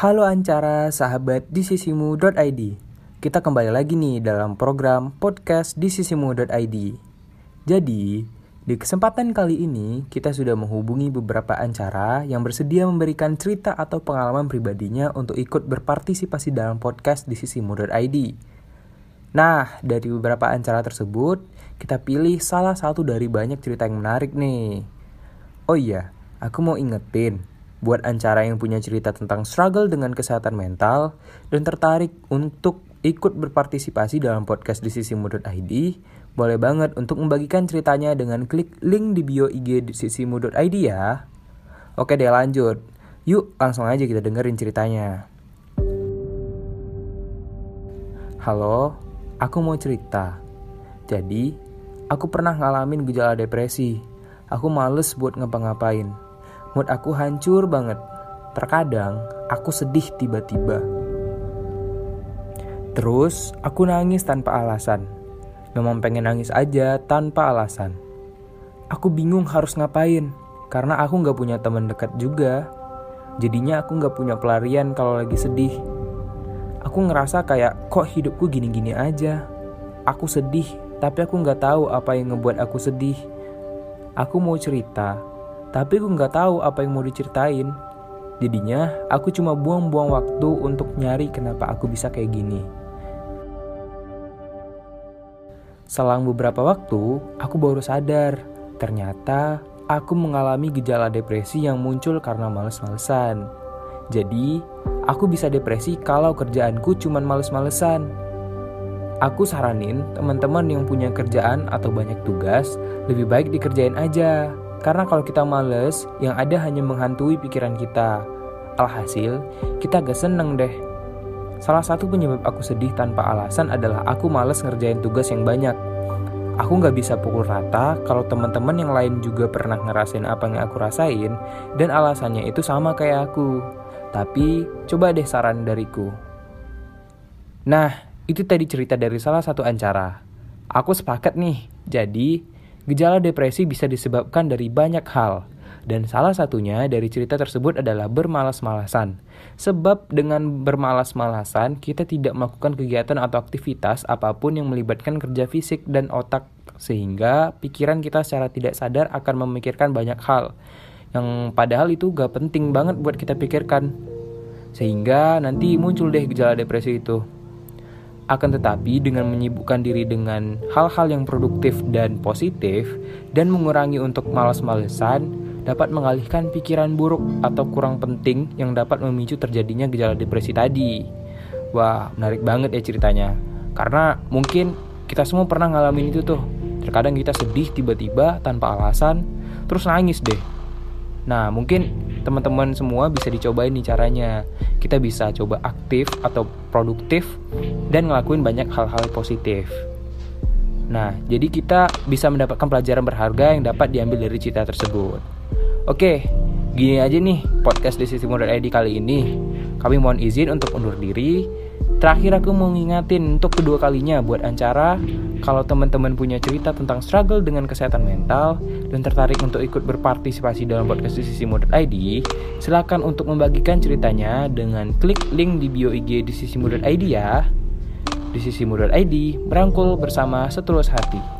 Halo Ancara, sahabat di sisimu.id. Kita kembali lagi nih dalam program podcast di sisimu.id. Jadi, di kesempatan kali ini kita sudah menghubungi beberapa Ancara yang bersedia memberikan cerita atau pengalaman pribadinya untuk ikut berpartisipasi dalam podcast di sisimu.id. Nah, dari beberapa Ancara tersebut, kita pilih salah satu dari banyak cerita yang menarik nih. Oh iya, aku mau ingetin Buat Ancara yang punya cerita tentang struggle dengan kesehatan mental dan tertarik untuk ikut berpartisipasi dalam podcast di sisimu.id, boleh banget untuk membagikan ceritanya dengan klik link di bio IG di sisimu.id ya. Oke deh lanjut. Yuk langsung aja kita dengerin ceritanya. Halo, aku mau cerita. Jadi, aku pernah ngalamin gejala depresi. Aku males buat ngapa-ngapain Mood aku hancur banget. Terkadang aku sedih tiba-tiba. Terus aku nangis tanpa alasan. Memang pengen nangis aja tanpa alasan. Aku bingung harus ngapain karena aku nggak punya teman dekat juga. Jadinya aku nggak punya pelarian kalau lagi sedih. Aku ngerasa kayak kok hidupku gini-gini aja. Aku sedih, tapi aku nggak tahu apa yang ngebuat aku sedih. Aku mau cerita, tapi aku nggak tahu apa yang mau diceritain. Jadinya, aku cuma buang-buang waktu untuk nyari kenapa aku bisa kayak gini. Selang beberapa waktu, aku baru sadar, ternyata aku mengalami gejala depresi yang muncul karena males-malesan. Jadi, aku bisa depresi kalau kerjaanku cuma males-malesan. Aku saranin teman-teman yang punya kerjaan atau banyak tugas, lebih baik dikerjain aja karena kalau kita males, yang ada hanya menghantui pikiran kita. Alhasil, kita gak seneng deh. Salah satu penyebab aku sedih tanpa alasan adalah aku males ngerjain tugas yang banyak. Aku gak bisa pukul rata kalau teman-teman yang lain juga pernah ngerasain apa yang aku rasain dan alasannya itu sama kayak aku. Tapi coba deh saran dariku. Nah, itu tadi cerita dari salah satu ancara. Aku sepakat nih, jadi Gejala depresi bisa disebabkan dari banyak hal, dan salah satunya dari cerita tersebut adalah bermalas-malasan. Sebab dengan bermalas-malasan, kita tidak melakukan kegiatan atau aktivitas apa pun yang melibatkan kerja fisik dan otak, sehingga pikiran kita secara tidak sadar akan memikirkan banyak hal, yang padahal itu gak penting banget buat kita pikirkan. Sehingga nanti muncul deh gejala depresi itu. Akan tetapi dengan menyibukkan diri dengan hal-hal yang produktif dan positif dan mengurangi untuk malas-malesan dapat mengalihkan pikiran buruk atau kurang penting yang dapat memicu terjadinya gejala depresi tadi. Wah, menarik banget ya ceritanya. Karena mungkin kita semua pernah ngalamin itu tuh. Terkadang kita sedih tiba-tiba tanpa alasan, terus nangis deh. Nah, mungkin teman-teman semua bisa dicobain nih caranya kita bisa coba aktif atau produktif dan ngelakuin banyak hal-hal positif. Nah, jadi kita bisa mendapatkan pelajaran berharga yang dapat diambil dari cerita tersebut. Oke, gini aja nih podcast di ID kali ini. Kami mohon izin untuk undur diri. Terakhir aku mau ngingatin untuk kedua kalinya buat Ancara kalau teman-teman punya cerita tentang struggle dengan kesehatan mental dan tertarik untuk ikut berpartisipasi dalam podcast di sisimu.id, silakan untuk membagikan ceritanya dengan klik link di bio IG di sisimu.id ya. Di sisimu.id, merangkul bersama setulus hati.